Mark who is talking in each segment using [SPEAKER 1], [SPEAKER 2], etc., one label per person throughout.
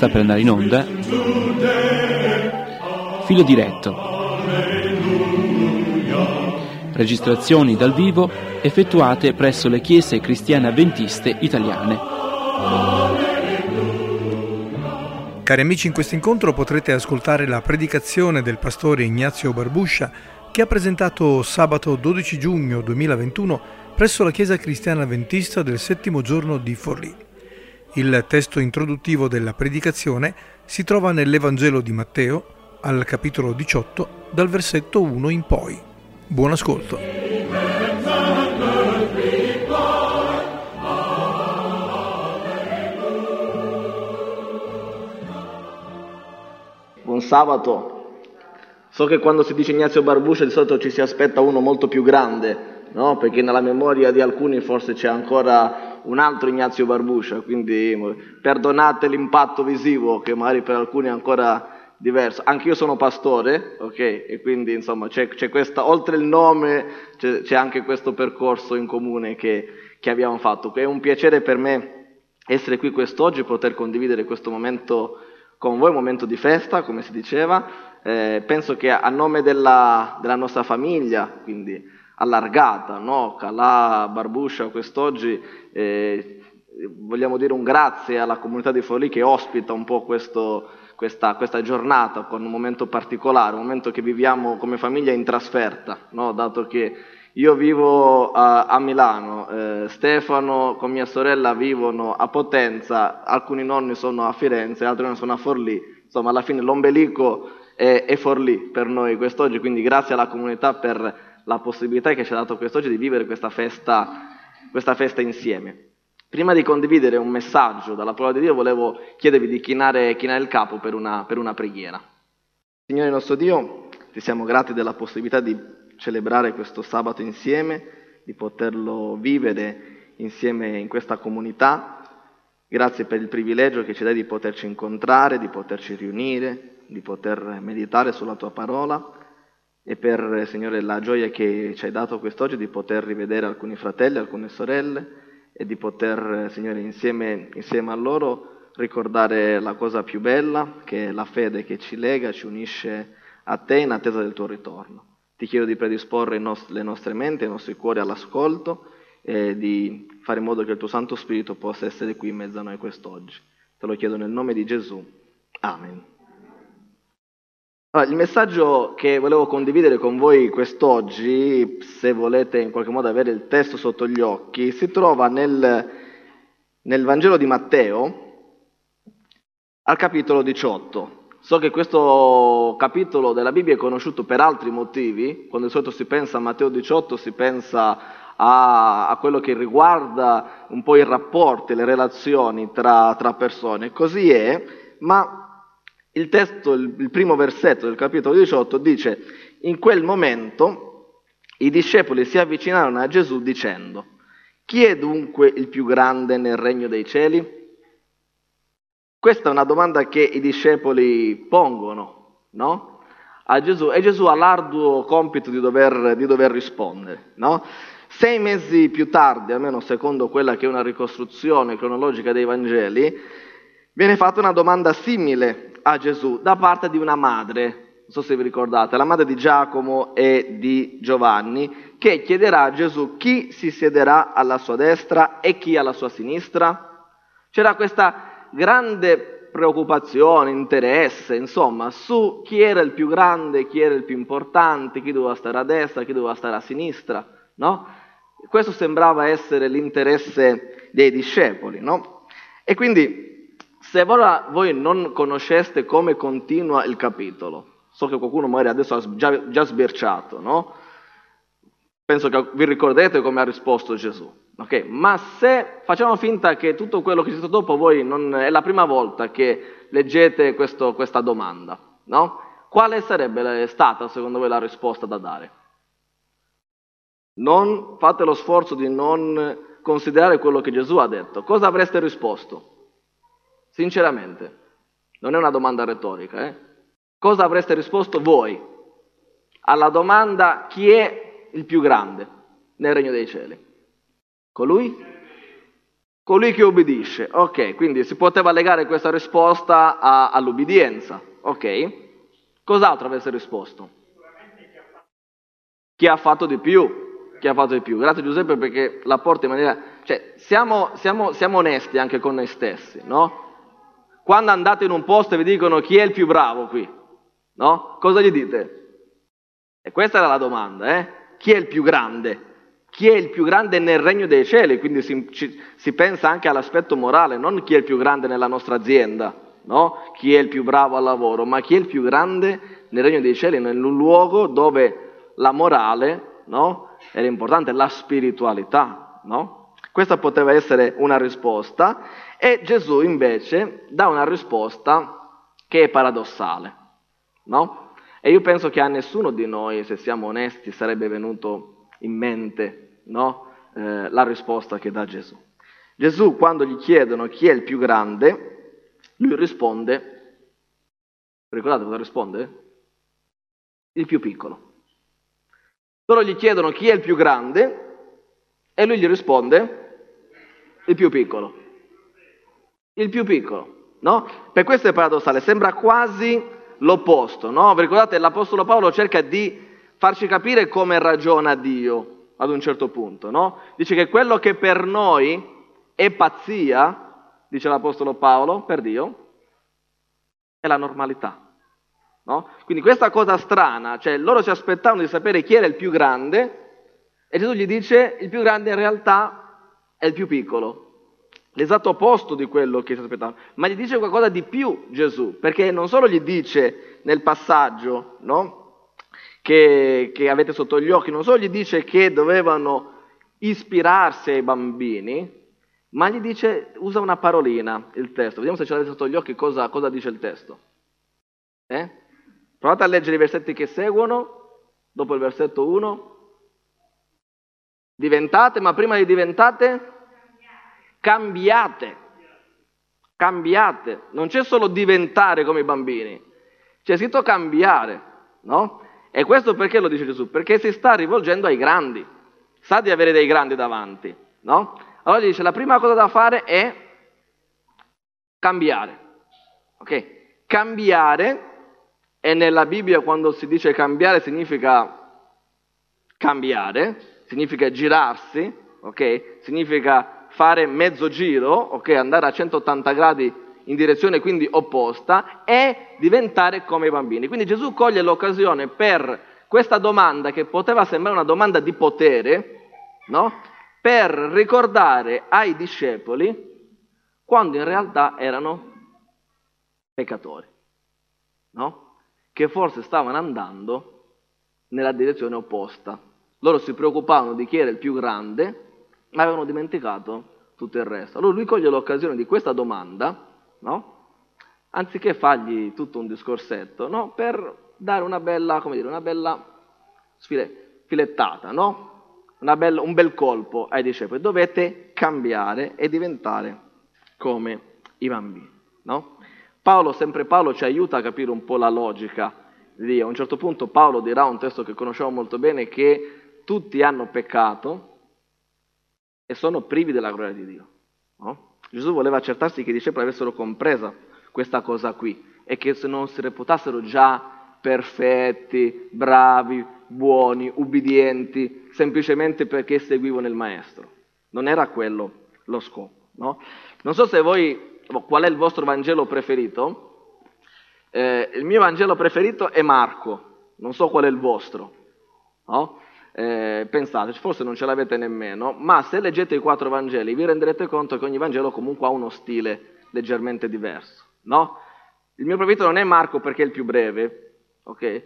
[SPEAKER 1] sta per andare in onda Filo diretto. Registrazioni dal vivo effettuate presso le chiese cristiane avventiste italiane.
[SPEAKER 2] Cari amici, in questo incontro potrete ascoltare la predicazione del pastore Ignazio Barbuscia che ha presentato sabato 12 giugno 2021 presso la Chiesa Cristiana Adventista del settimo giorno di Forlì. Il testo introduttivo della predicazione si trova nell'Evangelo di Matteo, al capitolo 18, dal versetto 1 in poi. Buon ascolto.
[SPEAKER 3] Buon sabato. So che quando si dice Ignazio Barbuscia di solito ci si aspetta uno molto più grande, no? perché nella memoria di alcuni forse c'è ancora un altro Ignazio Barbuscia, quindi perdonate l'impatto visivo che magari per alcuni è ancora diverso. Anche io sono pastore, ok? E quindi insomma c'è, c'è questa, oltre il nome, c'è, c'è, anche questo percorso in comune che, che abbiamo fatto. È un piacere per me essere qui quest'oggi, poter condividere questo momento con voi, un momento di festa, come si diceva. Eh, penso che a nome della, della nostra famiglia, quindi allargata, no? Calà, Barbuscia, quest'oggi, eh, vogliamo dire un grazie alla comunità di Forlì che ospita un po' questo, questa, questa, giornata con un momento particolare, un momento che viviamo come famiglia in trasferta, no? dato che io vivo a, a Milano, eh, Stefano con mia sorella vivono a Potenza, alcuni nonni sono a Firenze, altri nonni sono a Forlì, insomma alla fine l'ombelico è, è Forlì per noi quest'oggi, quindi grazie alla comunità per la possibilità che ci ha dato quest'oggi di vivere questa festa, questa festa insieme. Prima di condividere un messaggio dalla parola di Dio, volevo chiedervi di chinare, chinare il capo per una, per una preghiera. Signore nostro Dio, ti siamo grati della possibilità di celebrare questo sabato insieme, di poterlo vivere insieme in questa comunità. Grazie per il privilegio che ci dai di poterci incontrare, di poterci riunire, di poter meditare sulla tua parola e per, Signore, la gioia che ci hai dato quest'oggi di poter rivedere alcuni fratelli, alcune sorelle e di poter, Signore, insieme, insieme a loro ricordare la cosa più bella, che è la fede che ci lega, ci unisce a te in attesa del tuo ritorno. Ti chiedo di predisporre nost- le nostre menti, i nostri cuori all'ascolto e di fare in modo che il tuo Santo Spirito possa essere qui in mezzo a noi quest'oggi. Te lo chiedo nel nome di Gesù. Amen. Allora, il messaggio che volevo condividere con voi quest'oggi, se volete in qualche modo avere il testo sotto gli occhi, si trova nel, nel Vangelo di Matteo al capitolo 18. So che questo capitolo della Bibbia è conosciuto per altri motivi, quando di solito si pensa a Matteo 18 si pensa a, a quello che riguarda un po' i rapporti, le relazioni tra, tra persone, così è, ma il testo, il primo versetto del capitolo 18 dice, in quel momento i discepoli si avvicinarono a Gesù dicendo, chi è dunque il più grande nel regno dei cieli? Questa è una domanda che i discepoli pongono, no? A Gesù, e Gesù ha l'arduo compito di dover, di dover rispondere, no? Sei mesi più tardi, almeno secondo quella che è una ricostruzione cronologica dei Vangeli, viene fatta una domanda simile a Gesù da parte di una madre, non so se vi ricordate, la madre di Giacomo e di Giovanni, che chiederà a Gesù chi si siederà alla sua destra e chi alla sua sinistra. C'era questa grande preoccupazione, interesse, insomma, su chi era il più grande, chi era il più importante, chi doveva stare a destra, chi doveva stare a sinistra, no? Questo sembrava essere l'interesse dei discepoli, no? E quindi se ora voi non conosceste come continua il capitolo, so che qualcuno magari adesso ha già, già sbirciato, no? Penso che vi ricordate come ha risposto Gesù. Okay? Ma se facciamo finta che tutto quello che c'è stato dopo voi non è la prima volta che leggete questo, questa domanda, no? Quale sarebbe stata secondo voi la risposta da dare? Non fate lo sforzo di non considerare quello che Gesù ha detto. Cosa avreste risposto? Sinceramente, non è una domanda retorica. Eh? Cosa avreste risposto voi alla domanda chi è il più grande nel regno dei cieli? Colui? colui che obbedisce. Ok, quindi si poteva legare questa risposta a, all'obbedienza. Ok? Cos'altro avesse risposto? Chi ha fatto di più? Chi ha fatto di più? Grazie Giuseppe perché la porta in maniera... Cioè, siamo, siamo, siamo onesti anche con noi stessi, no? Quando andate in un posto e vi dicono chi è il più bravo qui, no? Cosa gli dite? E questa era la domanda, eh? Chi è il più grande? Chi è il più grande nel regno dei cieli? Quindi si, ci, si pensa anche all'aspetto morale, non chi è il più grande nella nostra azienda, no? Chi è il più bravo al lavoro, ma chi è il più grande nel regno dei cieli, nel luogo dove la morale, no? Era importante, la spiritualità, no? Questa poteva essere una risposta e Gesù invece dà una risposta che è paradossale, no? E io penso che a nessuno di noi, se siamo onesti, sarebbe venuto in mente no? eh, la risposta che dà Gesù. Gesù, quando gli chiedono chi è il più grande, lui risponde, ricordate cosa risponde? Il più piccolo. Loro gli chiedono chi è il più grande e lui gli risponde il più piccolo. Il più piccolo, no? Per questo è paradossale, sembra quasi l'opposto, no? Vi ricordate, l'Apostolo Paolo cerca di farci capire come ragiona Dio ad un certo punto, no? Dice che quello che per noi è pazzia, dice l'Apostolo Paolo, per Dio, è la normalità. No? Quindi questa cosa strana, cioè loro si aspettavano di sapere chi era il più grande e Gesù gli dice il più grande in realtà è il più piccolo l'esatto opposto di quello che si aspettava, ma gli dice qualcosa di più Gesù, perché non solo gli dice nel passaggio no, che, che avete sotto gli occhi, non solo gli dice che dovevano ispirarsi ai bambini, ma gli dice, usa una parolina il testo, vediamo se ce l'avete sotto gli occhi cosa, cosa dice il testo. Eh? Provate a leggere i versetti che seguono, dopo il versetto 1. Diventate, ma prima di diventate cambiate, cambiate, non c'è solo diventare come i bambini, c'è scritto cambiare, no? E questo perché lo dice Gesù? Perché si sta rivolgendo ai grandi, sa di avere dei grandi davanti, no? Allora dice la prima cosa da fare è cambiare, ok? Cambiare, e nella Bibbia quando si dice cambiare significa cambiare, significa girarsi, ok? Significa fare mezzo giro, ok, andare a 180 gradi in direzione quindi opposta e diventare come i bambini. Quindi Gesù coglie l'occasione per questa domanda che poteva sembrare una domanda di potere, no? per ricordare ai discepoli quando in realtà erano peccatori, no? che forse stavano andando nella direzione opposta. Loro si preoccupavano di chi era il più grande ma avevano dimenticato tutto il resto. Allora lui coglie l'occasione di questa domanda, no? anziché fargli tutto un discorsetto, no? per dare una bella, come dire, una bella sfile, filettata, no? bella, un bel colpo ai discepoli. Dovete cambiare e diventare come i bambini. No? Paolo, sempre Paolo, ci aiuta a capire un po' la logica di Dio. A un certo punto Paolo dirà un testo che conosciamo molto bene che tutti hanno peccato e sono privi della gloria di Dio. No? Gesù voleva accertarsi che i discepoli avessero compresa questa cosa qui e che se non si reputassero già perfetti, bravi, buoni, ubbidienti, semplicemente perché seguivano il Maestro. Non era quello lo scopo. No? Non so se voi, qual è il vostro Vangelo preferito? Eh, il mio Vangelo preferito è Marco, non so qual è il vostro. No? Eh, pensate, forse non ce l'avete nemmeno, ma se leggete i quattro Vangeli vi renderete conto che ogni Vangelo comunque ha uno stile leggermente diverso, no? Il mio preferito non è Marco perché è il più breve, ok?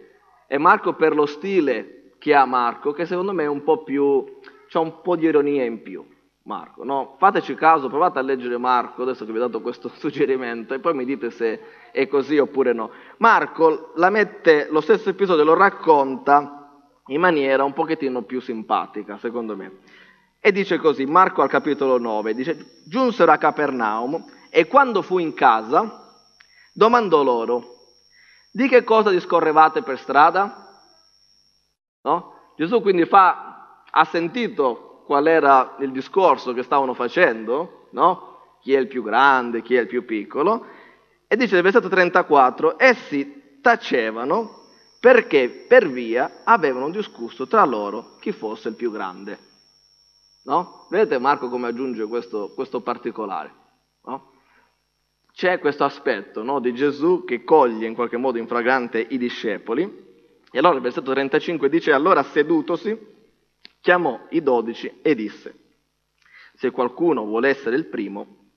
[SPEAKER 3] È Marco per lo stile che ha Marco, che secondo me è un po' più, c'è un po' di ironia in più. Marco, no? Fateci caso, provate a leggere Marco, adesso che vi ho dato questo suggerimento, e poi mi dite se è così oppure no. Marco la mette, lo stesso episodio lo racconta in maniera un pochettino più simpatica, secondo me. E dice così, Marco al capitolo 9, dice, giunsero a Capernaum e quando fu in casa domandò loro, di che cosa discorrevate per strada? No? Gesù quindi fa, ha sentito qual era il discorso che stavano facendo, no? Chi è il più grande, chi è il più piccolo. E dice nel versetto 34, essi tacevano perché per via avevano discusso tra loro chi fosse il più grande. No? Vedete Marco come aggiunge questo, questo particolare? No? C'è questo aspetto no, di Gesù che coglie in qualche modo in fragrante i discepoli. E allora il versetto 35 dice, allora sedutosi, chiamò i dodici e disse, se qualcuno vuole essere il primo,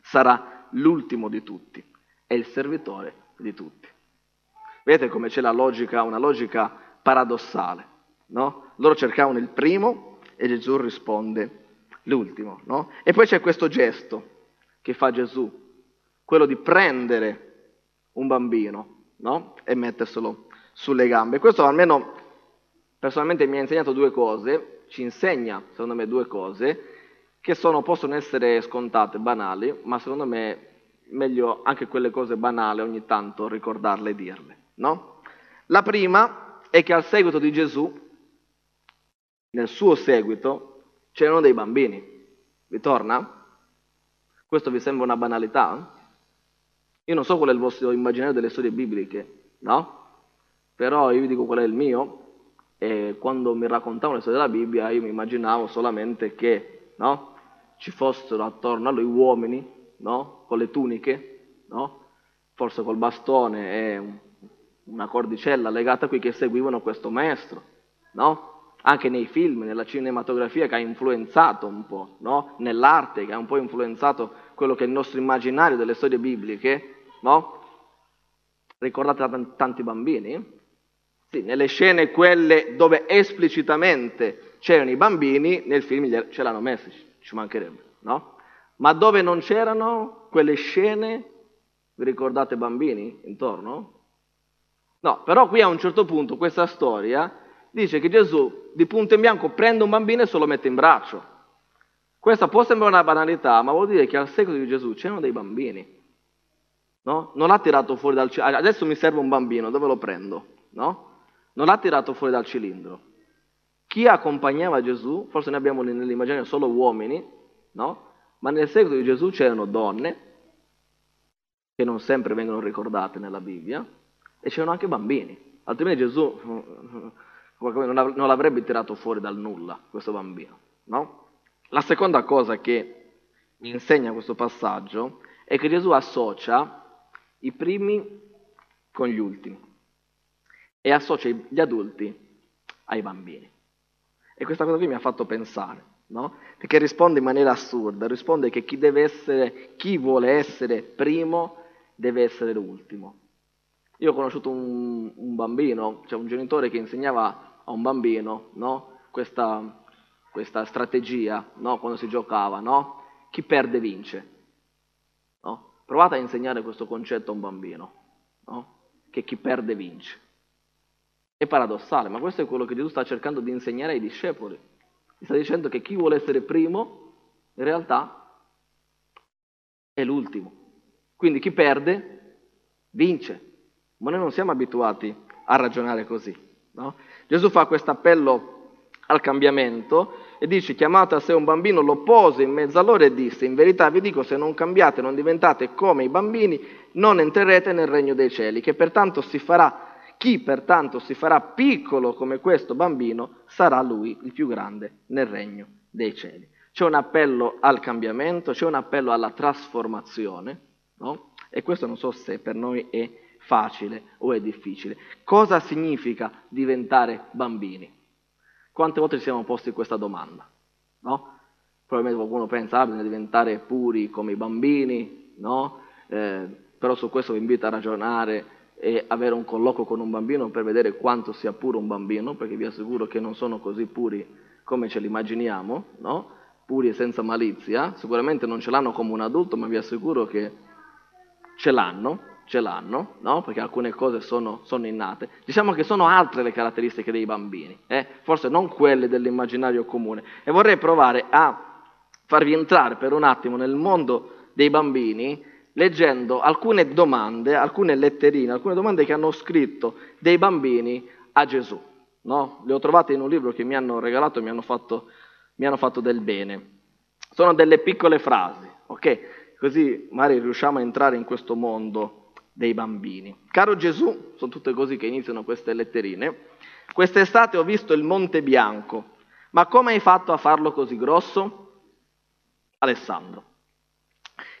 [SPEAKER 3] sarà l'ultimo di tutti e il servitore di tutti. Vedete come c'è la logica, una logica paradossale, no? Loro cercavano il primo e Gesù risponde l'ultimo, no? E poi c'è questo gesto che fa Gesù, quello di prendere un bambino, no? E metterselo sulle gambe. Questo almeno personalmente mi ha insegnato due cose, ci insegna secondo me due cose che sono, possono essere scontate, banali, ma secondo me meglio anche quelle cose banali ogni tanto ricordarle e dirle. No? La prima è che al seguito di Gesù, nel suo seguito, c'erano dei bambini. Vi torna? Questo vi sembra una banalità? Io non so qual è il vostro immaginario delle storie bibliche, no? Però io vi dico qual è il mio, e quando mi raccontavano le storie della Bibbia io mi immaginavo solamente che no? ci fossero attorno a lui uomini no? con le tuniche, no? forse col bastone e una cordicella legata qui che seguivano questo maestro, no? Anche nei film, nella cinematografia che ha influenzato un po', no? Nell'arte che ha un po' influenzato quello che è il nostro immaginario delle storie bibliche, no? Ricordate tanti bambini? Sì, nelle scene quelle dove esplicitamente c'erano i bambini, nel film ce l'hanno messi, ci mancherebbe, no? Ma dove non c'erano quelle scene, vi ricordate bambini intorno? No, però qui a un certo punto questa storia dice che Gesù di punto in bianco prende un bambino e se lo mette in braccio. Questa può sembrare una banalità, ma vuol dire che al secolo di Gesù c'erano dei bambini. No? Non l'ha tirato fuori dal cilindro. Adesso mi serve un bambino, dove lo prendo? No? Non l'ha tirato fuori dal cilindro. Chi accompagnava Gesù, forse ne abbiamo nell'immaginario solo uomini, no? Ma nel secolo di Gesù c'erano donne, che non sempre vengono ricordate nella Bibbia, e c'erano anche bambini, altrimenti Gesù non l'avrebbe tirato fuori dal nulla, questo bambino. No? La seconda cosa che mi insegna questo passaggio è che Gesù associa i primi con gli ultimi e associa gli adulti ai bambini. E questa cosa qui mi ha fatto pensare, no? Perché risponde in maniera assurda, risponde che chi deve essere, chi vuole essere primo deve essere l'ultimo. Io ho conosciuto un, un bambino, cioè un genitore che insegnava a un bambino no? questa, questa, strategia no? quando si giocava, no? chi perde vince. Provate a insegnare questo concetto a un bambino, che chi perde vince. È paradossale, ma questo è quello che Gesù sta cercando di insegnare ai discepoli. Gli sta dicendo che chi vuole essere primo, in realtà, è l'ultimo. Quindi chi perde, vince ma noi non siamo abituati a ragionare così. No? Gesù fa questo appello al cambiamento e dice chiamate a sé un bambino, lo pose in mezzo a loro e disse in verità vi dico se non cambiate, non diventate come i bambini, non entrerete nel regno dei cieli, che pertanto si farà, chi pertanto si farà piccolo come questo bambino sarà lui il più grande nel regno dei cieli. C'è un appello al cambiamento, c'è un appello alla trasformazione, no? e questo non so se per noi è facile o è difficile. Cosa significa diventare bambini? Quante volte ci siamo posti questa domanda? No? Probabilmente qualcuno pensa, ah, bisogna diventare puri come i bambini, no? Eh, però su questo vi invito a ragionare e avere un colloquio con un bambino per vedere quanto sia puro un bambino, perché vi assicuro che non sono così puri come ce li immaginiamo, no? puri e senza malizia, sicuramente non ce l'hanno come un adulto, ma vi assicuro che ce l'hanno, ce l'hanno, no? perché alcune cose sono, sono, innate. Diciamo che sono altre le caratteristiche dei bambini, eh? forse non quelle dell'immaginario comune. E vorrei provare a farvi entrare per un attimo nel mondo dei bambini leggendo alcune domande, alcune letterine, alcune domande che hanno scritto dei bambini a Gesù. No? Le ho trovate in un libro che mi hanno regalato e mi hanno fatto, mi hanno fatto del bene. Sono delle piccole frasi, ok? Così magari riusciamo a entrare in questo mondo dei bambini. Caro Gesù, sono tutte così che iniziano queste letterine, quest'estate ho visto il Monte Bianco, ma come hai fatto a farlo così grosso? Alessandro.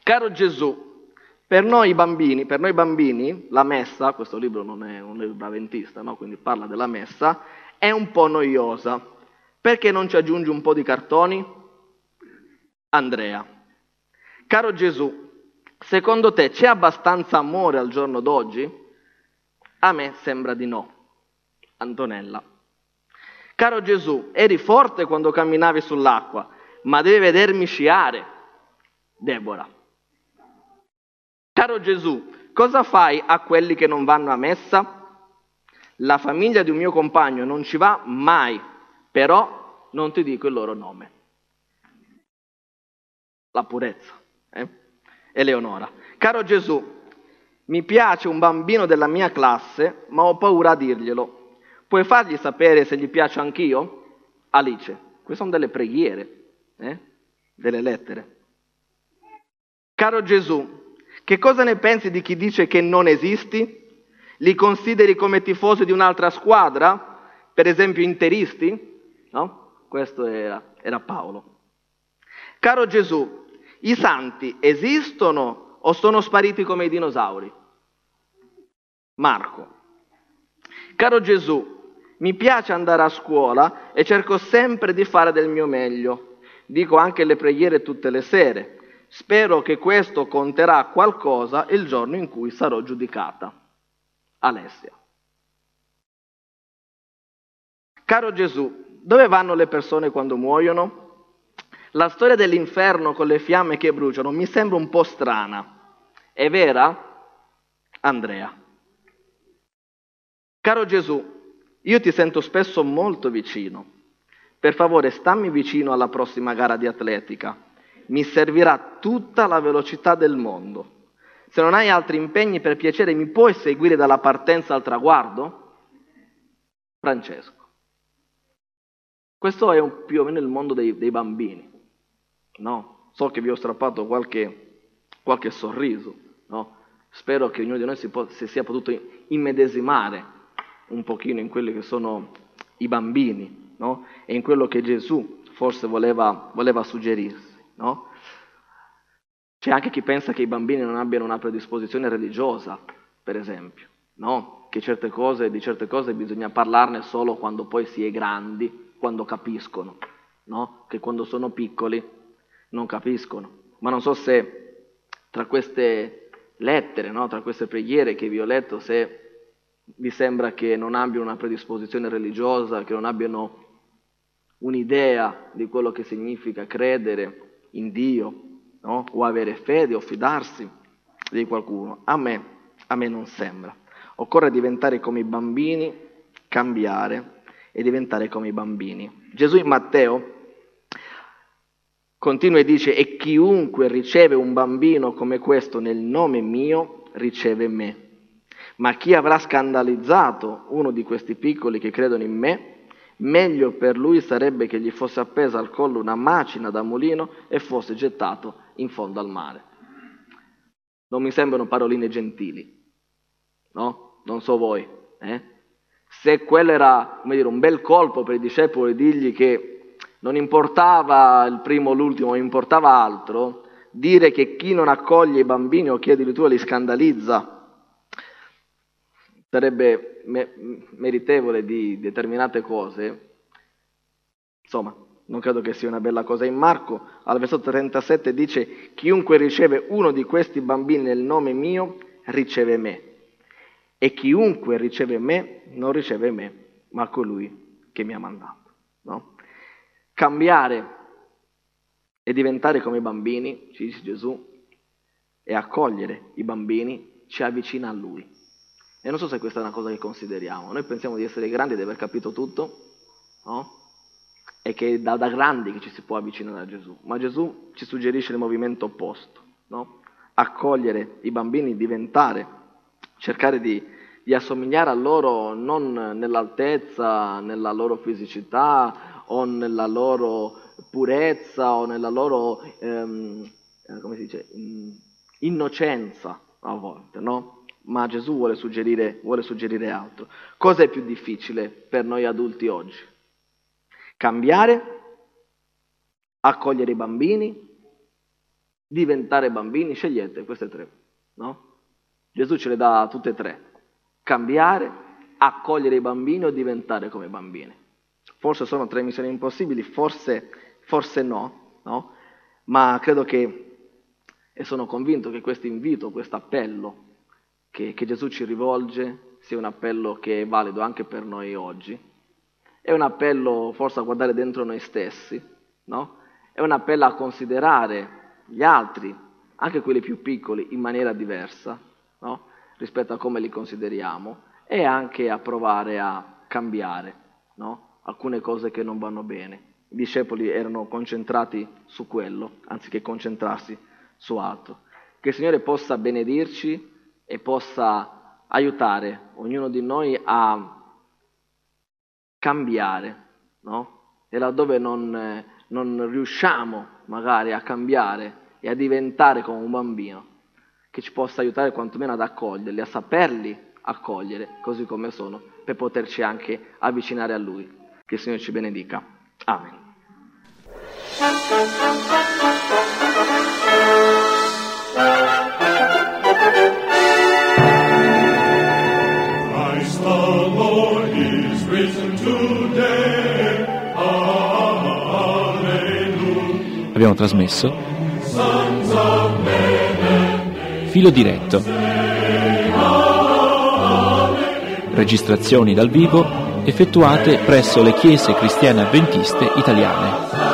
[SPEAKER 3] Caro Gesù, per noi bambini, per noi bambini, la messa, questo libro non è un libro avventista, no? quindi parla della messa, è un po' noiosa. Perché non ci aggiungi un po' di cartoni? Andrea. Caro Gesù, secondo te c'è abbastanza amore al giorno d'oggi? A me sembra di no. Antonella. Caro Gesù, eri forte quando camminavi sull'acqua, ma devi vedermi sciare. Deborah. Caro Gesù, cosa fai a quelli che non vanno a messa? La famiglia di un mio compagno non ci va mai, però non ti dico il loro nome. La purezza. Eh? Eleonora. Caro Gesù, mi piace un bambino della mia classe, ma ho paura a dirglielo. Puoi fargli sapere se gli piace anch'io? Alice. Queste sono delle preghiere, eh? delle lettere. Caro Gesù, che cosa ne pensi di chi dice che non esisti? Li consideri come tifosi di un'altra squadra? Per esempio interisti? No? Questo era, era Paolo. Caro Gesù, i santi esistono o sono spariti come i dinosauri? Marco. Caro Gesù, mi piace andare a scuola e cerco sempre di fare del mio meglio. Dico anche le preghiere tutte le sere. Spero che questo conterà qualcosa il giorno in cui sarò giudicata. Alessia. Caro Gesù, dove vanno le persone quando muoiono? La storia dell'inferno con le fiamme che bruciano mi sembra un po' strana. È vera? Andrea. Caro Gesù, io ti sento spesso molto vicino. Per favore, stammi vicino alla prossima gara di atletica mi servirà tutta la velocità del mondo. Se non hai altri impegni, per piacere, mi puoi seguire dalla partenza al traguardo? Francesco. Questo è un, più o meno il mondo dei, dei bambini. No? So che vi ho strappato qualche, qualche sorriso. No? Spero che ognuno di noi si, po- si sia potuto immedesimare un pochino in quelli che sono i bambini no? e in quello che Gesù forse voleva, voleva suggerirsi no? C'è anche chi pensa che i bambini non abbiano una predisposizione religiosa, per esempio, no? Che certe cose, di certe cose bisogna parlarne solo quando poi si è grandi, quando capiscono, no? Che quando sono piccoli non capiscono. Ma non so se tra queste lettere, no? tra queste preghiere che vi ho letto, se vi sembra che non abbiano una predisposizione religiosa, che non abbiano un'idea di quello che significa credere in Dio, no? o avere fede o fidarsi di qualcuno. A me, a me non sembra. Occorre diventare come i bambini, cambiare e diventare come i bambini. Gesù in Matteo continua e dice, e chiunque riceve un bambino come questo nel nome mio, riceve me. Ma chi avrà scandalizzato uno di questi piccoli che credono in me, meglio per lui sarebbe che gli fosse appesa al collo una macina da mulino e fosse gettato in fondo al mare. Non mi sembrano paroline gentili, no? Non so voi. Eh? Se quello era dire, un bel colpo per i discepoli dirgli che non importava il primo o l'ultimo, importava altro, dire che chi non accoglie i bambini o chi addirittura li scandalizza sarebbe meritevole di determinate cose, insomma, non credo che sia una bella cosa. In Marco, al versetto 37, dice, chiunque riceve uno di questi bambini nel nome mio, riceve me. E chiunque riceve me, non riceve me, ma colui che mi ha mandato. No? Cambiare e diventare come i bambini, ci dice Gesù, e accogliere i bambini ci avvicina a Lui. E non so se questa è una cosa che consideriamo. Noi pensiamo di essere grandi, di aver capito tutto, no? E che è da, da grandi che ci si può avvicinare a Gesù. Ma Gesù ci suggerisce il movimento opposto, no? Accogliere i bambini, diventare, cercare di, di assomigliare a loro non nell'altezza, nella loro fisicità o nella loro purezza o nella loro ehm, eh, dice, in, innocenza a volte, no? Ma Gesù vuole suggerire, vuole suggerire altro. Cosa è più difficile per noi adulti oggi? Cambiare, accogliere i bambini, diventare bambini, scegliete queste tre, no? Gesù ce le dà tutte e tre. Cambiare, accogliere i bambini o diventare come bambini. Forse sono tre missioni impossibili, forse, forse no, no? Ma credo che, e sono convinto che questo invito, questo appello che, che Gesù ci rivolge sia un appello che è valido anche per noi oggi. È un appello forse a guardare dentro noi stessi, no? È un appello a considerare gli altri, anche quelli più piccoli, in maniera diversa no? rispetto a come li consideriamo e anche a provare a cambiare no? Alcune cose che non vanno bene. I discepoli erano concentrati su quello, anziché concentrarsi su altro. Che il Signore possa benedirci e possa aiutare ognuno di noi a cambiare, no? E laddove non, non riusciamo magari a cambiare e a diventare come un bambino, che ci possa aiutare quantomeno ad accoglierli, a saperli accogliere così come sono, per poterci anche avvicinare a Lui. Che il Signore ci benedica. Amen.
[SPEAKER 4] Christ the Lord is risen today. Alleluia.
[SPEAKER 1] Abbiamo trasmesso Filo diretto. Registrazioni dal vivo effettuate presso le chiese cristiane avventiste italiane.